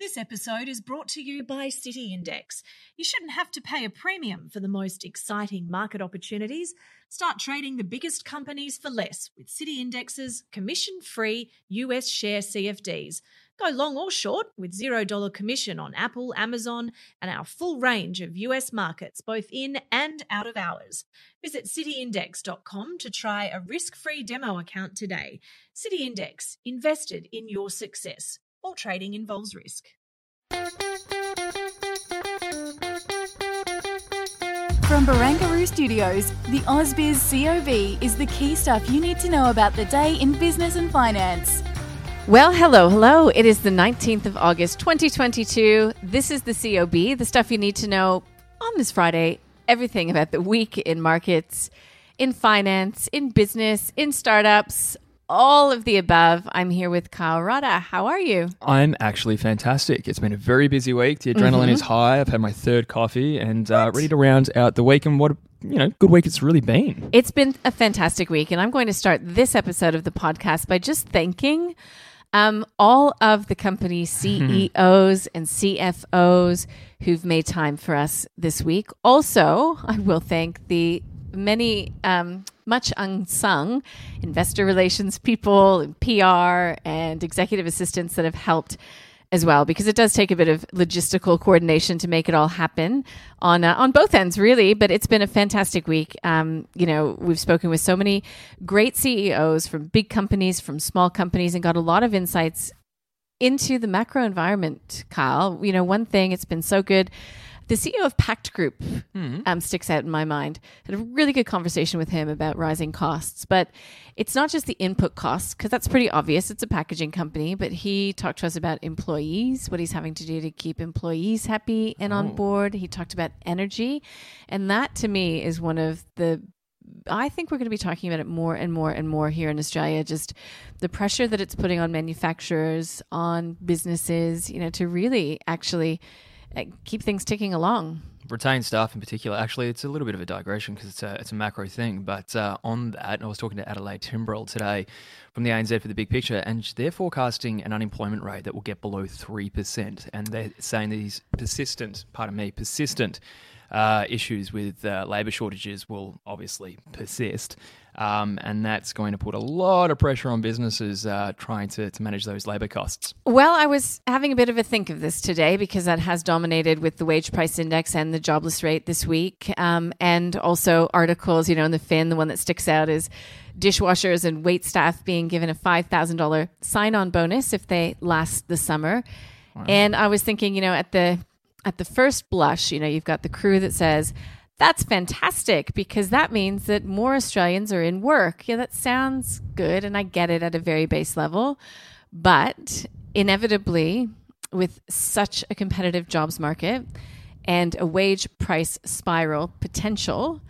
This episode is brought to you by City Index. You shouldn't have to pay a premium for the most exciting market opportunities. Start trading the biggest companies for less with City Index's commission free US share CFDs. Go long or short with $0 commission on Apple, Amazon, and our full range of US markets, both in and out of hours. Visit cityindex.com to try a risk free demo account today. City Index, invested in your success. All trading involves risk. From Barangaroo Studios, the AusBiz COB is the key stuff you need to know about the day in business and finance. Well, hello, hello. It is the 19th of August, 2022. This is the COB, the stuff you need to know on this Friday. Everything about the week in markets, in finance, in business, in startups, all of the above. I'm here with Kyle Rodda. How are you? I'm actually fantastic. It's been a very busy week. The adrenaline Mm-hmm. is high. I've had my third coffee and uh, ready to round out the week. And what a you know good week it's really been. It's been a fantastic week, and I'm going to start this episode of the podcast by just thanking um, all of the company CEOs and CFOs who've made time for us this week. Also, I will thank the many um, much unsung investor relations people, and PR, and executive assistants that have helped as well because it does take a bit of logistical coordination to make it all happen on uh, on both ends really but it's been a fantastic week. Um, you know we've spoken with so many great CEOs from big companies from small companies and got a lot of insights into the macro environment Kyle. You know one thing it's been so good the CEO of Pact Group um, sticks out in my mind. Had a really good conversation with him about rising costs, but it's not just the input costs because that's pretty obvious. It's a packaging company, but he talked to us about employees, what he's having to do to keep employees happy and on board. He talked about energy, and that to me is one of the I think we're going to be talking about it more and more and more here in Australia. Just the pressure that it's putting on manufacturers, on businesses, you know, to really actually keep things ticking along. Retain staff in particular. Actually, it's a little bit of a digression because it's a it's a macro thing. But uh, on that, I was talking to Adelaide Timbrell today from the ANZ for the big picture, and they're forecasting an unemployment rate that will get below three percent, and they're saying these persistent, pardon me, persistent. Uh, issues with uh, labour shortages will obviously persist, um, and that's going to put a lot of pressure on businesses uh, trying to, to manage those labour costs. Well, I was having a bit of a think of this today because that has dominated with the wage price index and the jobless rate this week, um, and also articles. You know, in the Fin, the one that sticks out is dishwashers and wait staff being given a five thousand dollar sign on bonus if they last the summer. And I was thinking, you know, at the at the first blush, you know, you've got the crew that says. That's fantastic because that means that more Australians are in work. Yeah, that sounds good, and I get it at a very base level. But inevitably, with such a competitive jobs market and a wage price spiral potential,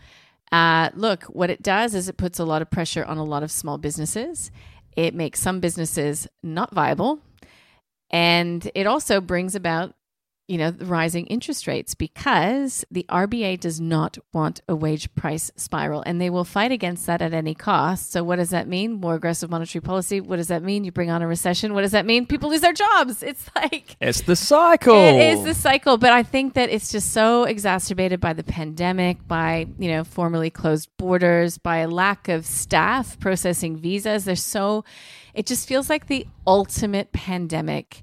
uh, look, what it does is it puts a lot of pressure on a lot of small businesses. It makes some businesses not viable. And it also brings about you know, the rising interest rates because the RBA does not want a wage price spiral and they will fight against that at any cost. So, what does that mean? More aggressive monetary policy. What does that mean? You bring on a recession. What does that mean? People lose their jobs. It's like, It's the cycle. it is the cycle, but I think that it's just so exacerbated by the pandemic, by you know formerly closed borders, by a lack of staff processing visas. There's so, it just feels like the ultimate pandemic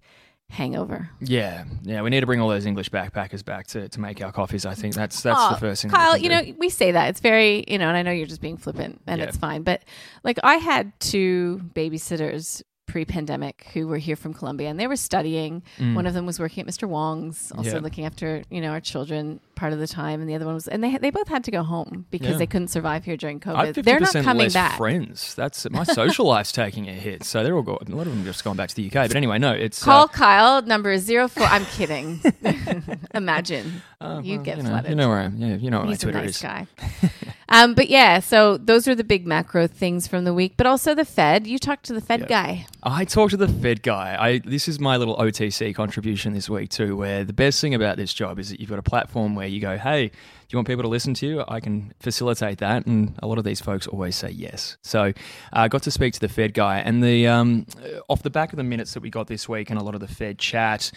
hangover. Yeah, yeah. We need to bring all those English backpackers back to, to make our coffees. I think that's that's Oh, the first thing. Kyle, you know, we say that it's very, you know, and I know you're just being flippant, and Yeah. it's fine. But like, I had two babysitters pre-pandemic who were here from Colombia, and they were studying. One of them was working at Mr. Wong's, also Mm. Yeah. looking after you know our children part of the time, and the other one was, and they they both had to go home because Yeah. they couldn't survive here during I COVID. They're not coming back. friends. That's my social life's taking a hit. So they're all go- a lot of them just gone back to the UK. But anyway, no, it's Call uh, Kyle number is zero four. I'm kidding. Imagine uh, you well, get you know, flooded. You know where I'm. Yeah, you know what He's my a Twitter nice is. guy. um, but yeah, so those are the big macro things from the week, but also the Fed. You talked to the Fed Yeah. guy. I talked to the Fed guy. I this is my little OTC contribution this week too. Where the best thing about this job is that you've got a platform where you go, "Hey, do you want people to listen to you? I can facilitate that." And a lot of these folks always say yes. So I got to speak to the Fed guy, and the um, uh, off the back of the minutes that we got this week, and a lot of the Fed chat.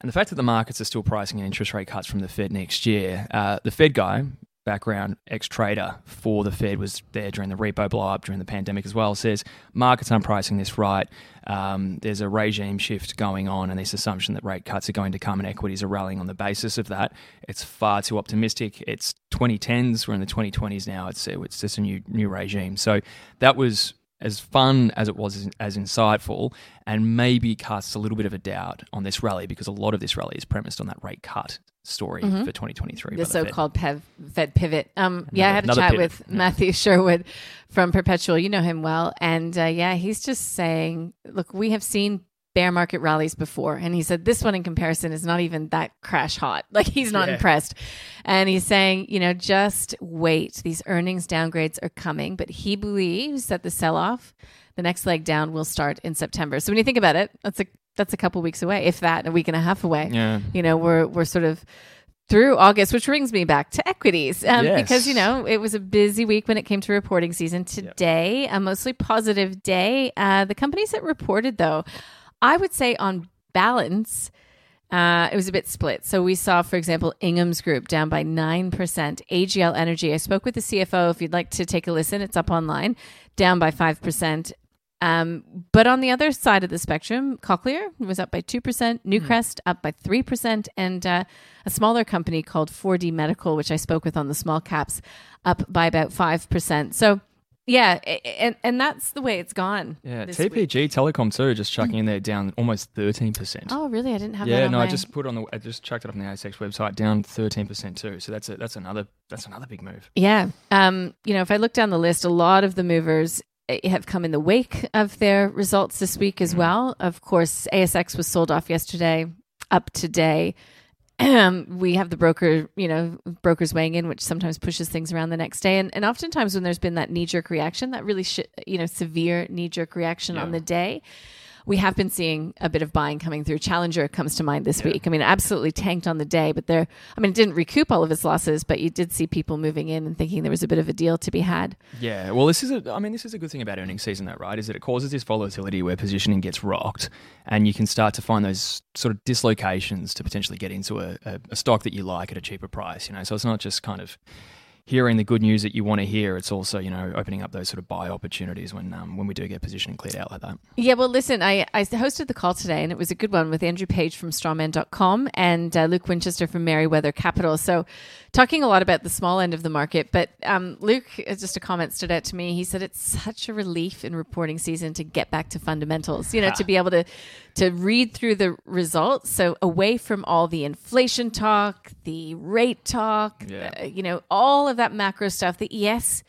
And the fact that the markets are still pricing in interest rate cuts from the Fed next year, uh, the Fed guy, background ex trader for the Fed, was there during the repo blow up during the pandemic as well, says markets aren't pricing this right. Um, there's a regime shift going on, and this assumption that rate cuts are going to come and equities are rallying on the basis of that. It's far too optimistic. It's 2010s, we're in the 2020s now. It's, it's just a new, new regime. So that was as fun as it was as, insightful and maybe casts a little bit of a doubt on this rally because a lot of this rally is premised on that rate cut story for 2023. the Fed. so-called Pev, Fed pivot. Um, yeah, I had a chat pivot, with yeah. Matthew Sherwood from Perpetual. You know him well, and uh, yeah, he's just saying, look, we have seen bear market rallies before, and he said this one in comparison is not even that crash hot. Like he's not Yeah. impressed, and he's saying, you know, just wait. These earnings downgrades are coming, but he believes that the sell-off, the next leg down, will start in September. So when you think about it, that's a that's a couple weeks away, if that, a week and a half away Yeah. you know we're we're sort of through August, which brings me back to equities um, Yes. because you know it was a busy week when it came to reporting season. Today, a mostly positive day. Uh, the companies that reported, though, I would say on balance. Uh, it was a bit split. So we saw, for example, Ingham's Group down by 9%. AGL Energy, I spoke with the CFO. If you'd like to take a listen, it's up online, down by 5%. Um, but on the other side of the spectrum, Cochlear was up by 2%, Newcrest up by 3%, and uh, a smaller company called 4D Medical, which I spoke with on the small caps, up by about 5%. So, yeah, and, and that's the way it's gone. Yeah, this week. TPG Telecom too, just chucking in there down almost 13%. Oh, really? I didn't have that. yeah, no, I just put on the I just chucked it up on the ASX website down 13% too. So that's a, that's another that's another big move. Yeah. Um, you know, if I look down the list, a lot of the movers eh, have come in the wake of their results this week as well. Of course, ASX was sold off yesterday, up today. we have the broker, you know, brokers weighing in, which sometimes pushes things around the next day. And, and oftentimes when there's been that knee jerk reaction, that really, sh- you know, severe knee jerk reaction on the day, we have been seeing a bit of buying coming through. Challenger comes to mind this week. I mean, absolutely tanked on the day, but there, I mean, it didn't recoup all of its losses, but you did see people moving in and thinking there was a bit of a deal to be had. Yeah, well, this is a. I mean, this is a good thing about earnings season, though, right? Is that it causes this volatility where positioning gets rocked, and you can start to find those sort of dislocations to potentially get into a, a, a stock that you like at a cheaper price. You know, so it's not just kind of hearing the good news that you want to hear. It's also you know opening up those sort of buy opportunities when um, when we do get positioning cleared out like that. Yeah, well, listen, I, I hosted the call today, and it was a good one with Andrew Page from strawman.com and uh, Luke Winchester from Merriweather Capital. So, talking a lot about the small end of the market. But um, Luke, uh, just a comment stood out to me. He said it's such a relief in reporting season to get back to fundamentals, you know, to be able to, to read through the results. So, away from all the inflation talk, the rate talk, Yeah. uh, you know, all of that macro stuff that, yes,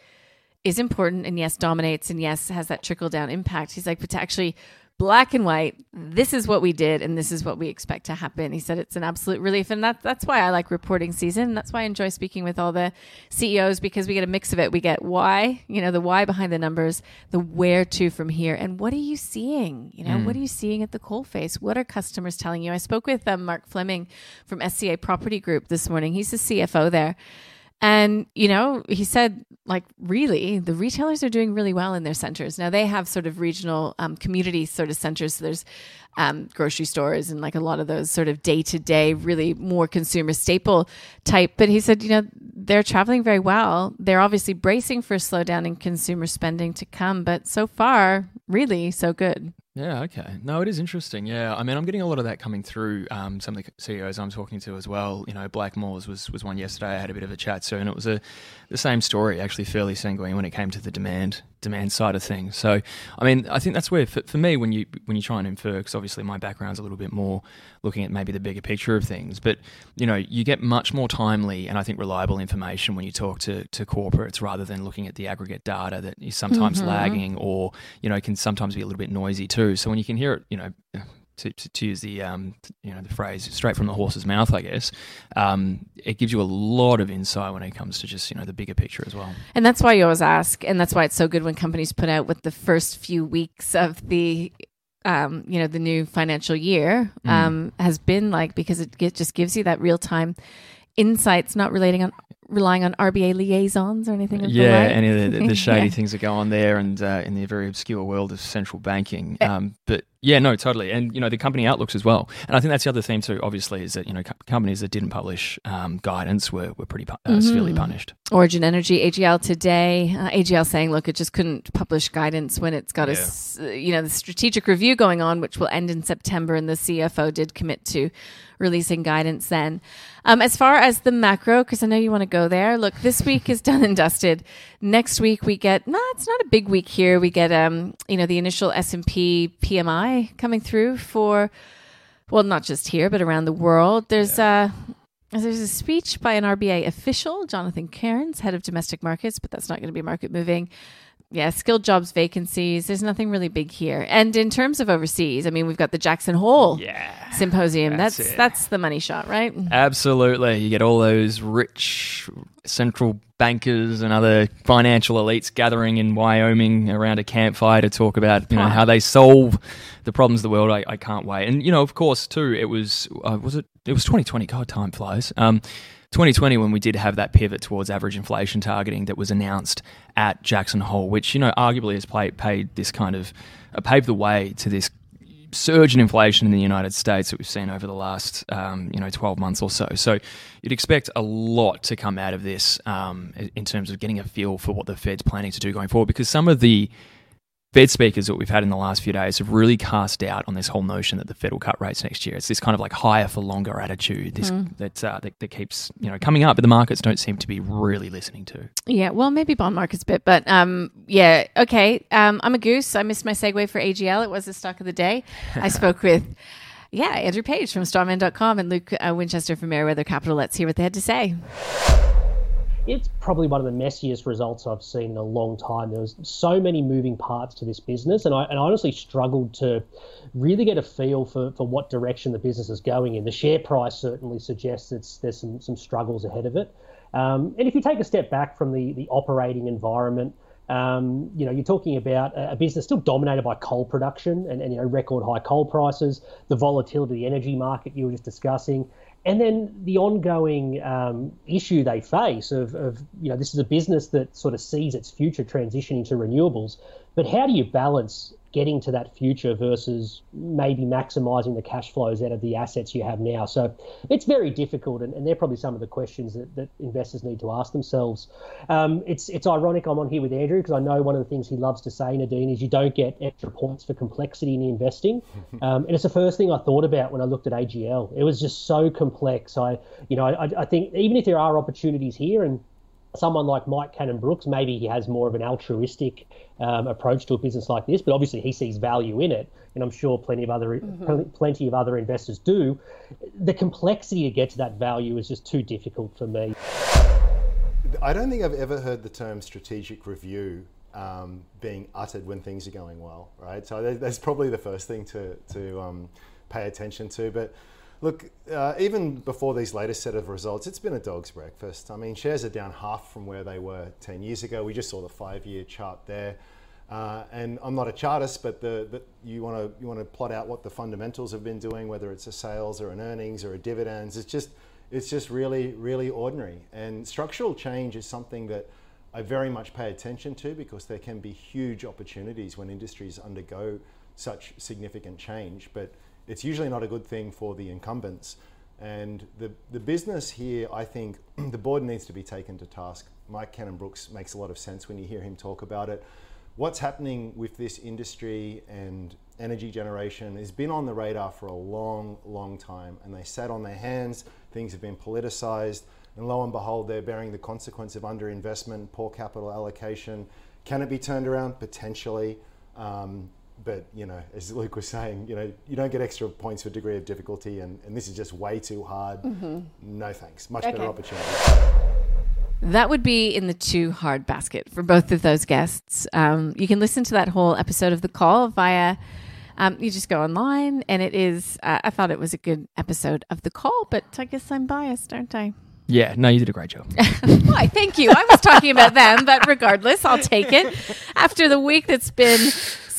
is important and yes dominates and yes has that trickle down impact he's like but to actually black and white this is what we did and this is what we expect to happen. He said it's an absolute relief. And that, that's why i like reporting season. That's why i enjoy speaking with all the ceos because we get a mix of it. We get why you know the why behind the numbers the where to from here. And what are you seeing? You know what are you seeing at the coal face? What are customers telling you? I spoke with um, mark fleming from sca property group this morning. He's the cfo there and, you know, he said, like, really, the retailers are doing really well in their centers. Now, they have sort of regional um, community sort of centers. So there's um, grocery stores and like a lot of those sort of day to day, really more consumer staple type. But he said, you know, they're traveling very well. They're obviously bracing for a slowdown in consumer spending to come. But so far, really, so good. Yeah, okay. No, it is interesting. Yeah, I mean, I'm getting a lot of that coming through um, some of the CEOs I'm talking to as well. You know, Blackmores was, was one yesterday. I had a bit of a chat and it was a the same story, actually, fairly sanguine when it came to the demand demand side of things. So, I mean, I think that's where for, for me when you when you try and infer, because obviously my background's a little bit more looking at maybe the bigger picture of things, but you know, you get much more timely and I think reliable information when you talk to to corporates rather than looking at the aggregate data that is sometimes mm-hmm. lagging or you know can sometimes be a little bit noisy too. So when you can hear it, you know to, to, to, use the um, you know the phrase straight from the horse's mouth, I guess, um, it gives you a lot of insight when it comes to just you know the bigger picture as well. And that's why you always ask, and that's why it's so good when companies put out with the first few weeks of the um, you know the new financial year mm. um, has been like because it, it just gives you that real time insights, not relating on relying on RBA liaisons or anything like yeah, any of the, the shady yeah. things that go on there and uh, in the very obscure world of central banking. Eh. Um, but yeah, no, totally. And, you know, the company outlooks as well. And I think that's the other theme too, obviously, is that, you know, co- companies that didn't publish um, guidance were, were pretty uh, mm-hmm. severely punished. Origin Energy, AGL today, uh, AGL saying, look, it just couldn't publish guidance when it's got yeah. a, you know, the strategic review going on, which will end in September. And the CFO did commit to releasing guidance then. Um, as far as the macro, because I know you want to go there, look, this week is done and dusted. Next week we get, no, it's not a big week here. We get, um, you know, the initial S&P PMI coming through for, well, not just here, but around the world. There's yeah. Uh, there's a speech by an RBA official, Jonathan Kearns, head of domestic markets, but that's not going to be market moving. Yeah, skilled jobs vacancies. There's nothing really big here. And in terms of overseas, I mean, we've got the Jackson Hole yeah, symposium. That's that's, that's the money shot, right? Absolutely. You get all those rich central bankers and other financial elites gathering in Wyoming around a campfire to talk about you know how they solve the problems of the world. I, I can't wait. And you know, of course, too, it was uh, was it it was 2020. God, time flies. Um, 2020 when we did have that pivot towards average inflation targeting that was announced at Jackson Hole, which you know arguably has played, paid this kind of uh, paved the way to this surge in inflation in the United States that we've seen over the last um, you know 12 months or so. So you'd expect a lot to come out of this um, in terms of getting a feel for what the Fed's planning to do going forward, because some of the Fed speakers that we've had in the last few days have really cast doubt on this whole notion that the Fed will cut rates next year. It's this kind of like higher for longer attitude this, mm. that, uh, that, that keeps you know coming up, but the markets don't seem to be really listening to. Yeah, well, maybe bond markets a bit, but um, yeah, okay. Um, I'm a goose. I missed my segue for AGL. It was the stock of the day. I spoke with. Yeah, Andrew Page from Strawman.com and Luke uh, Winchester from Meriwether Capital. Let's hear what they had to say it's probably one of the messiest results I've seen in a long time. There was so many moving parts to this business, and I, and honestly struggled to really get a feel for, for what direction the business is going in. The share price certainly suggests it's, there's some, some struggles ahead of it. Um, and if you take a step back from the, the operating environment, um, you know, you're talking about a, business still dominated by coal production and, and, you know record high coal prices, the volatility of the energy market you were just discussing, and then the ongoing um, issue they face of, of, you know, this is a business that sort of sees its future transitioning to renewables, but how do you balance getting to that future versus maybe maximizing the cash flows out of the assets you have now. So it's very difficult, and, and they're probably some of the questions that, that investors need to ask themselves. Um, it's it's ironic I'm on here with Andrew because I know one of the things he loves to say, Nadine, is you don't get extra points for complexity in investing, um, and it's the first thing I thought about when I looked at AGL. It was just so complex. I you know I, I think even if there are opportunities here and someone like Mike Cannon Brookes, maybe he has more of an altruistic um, approach to a business like this, but obviously he sees value in it, and I'm sure plenty of other mm-hmm. plenty of other investors do. The complexity to get to that value is just too difficult for me. I don't think I've ever heard the term strategic review um, being uttered when things are going well, right? So that's probably the first thing to to um, pay attention to, but. Look, uh, even before these latest set of results, it's been a dog's breakfast. I mean, shares are down half from where they were 10 years ago. We just saw the five year chart there. Uh, and I'm not a chartist, but the, the, you want to you want to plot out what the fundamentals have been doing, whether it's a sales or an earnings or a dividends. It's just it's just really really ordinary. And structural change is something that I very much pay attention to because there can be huge opportunities when industries undergo such significant change. But it's usually not a good thing for the incumbents. And the, the business here, I think the board needs to be taken to task. Mike Cannon Brookes makes a lot of sense when you hear him talk about it. What's happening with this industry and energy generation has been on the radar for a long, long time. And they sat on their hands, things have been politicized, and lo and behold, they're bearing the consequence of underinvestment, poor capital allocation. Can it be turned around? Potentially. Um, but you know, as Luke was saying, you know, you don't get extra points for degree of difficulty, and, and this is just way too hard. Mm-hmm. No thanks. Much Okay. better opportunity. That would be in the too hard basket for both of those guests. Um, you can listen to that whole episode of the call via. Um, you just go online, and it is. Uh, I thought it was a good episode of the call, but I guess I'm biased, aren't I? Yeah, no, you did a great job. Why? Thank you. I was talking about them, but regardless, I'll take it. After the week that's been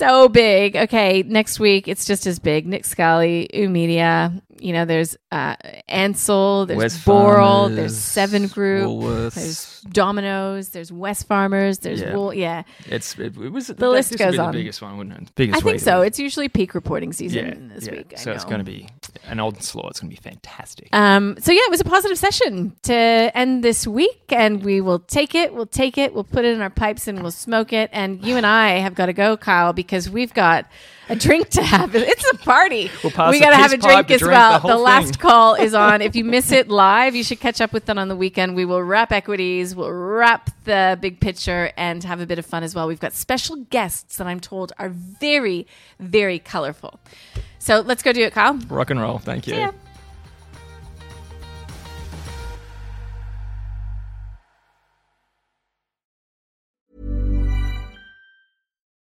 so big, okay, next week it's just as big. Nick Scali, U Media. You know, there's uh, Ansell, there's West Boral, Farmers, there's Seven Group, Woolworths. there's Domino's, there's Wesfarmers, there's Yeah. Wool. Yeah, It's it, it was The list goes on. the biggest one, wouldn't it? Biggest I think so. It's usually peak reporting season yeah, this yeah. week. I So it's going to be an old slaw. It's going to be fantastic. Um, so yeah, it was a positive session to end this week, and we will take it. We'll take it. We'll put it in our pipes and we'll smoke it. And you and I have got to go, Kyle, because we've got a drink to have. It's a party. We'll we got to have a drink as drink well. the The, last call is on. If you miss it live, you should catch up with them on the weekend. We will wrap equities. We'll wrap the big picture and have a bit of fun as well. We've got special guests that I'm told are very, very colorful. So let's go do it, Kyle. Rock and roll. Thank you.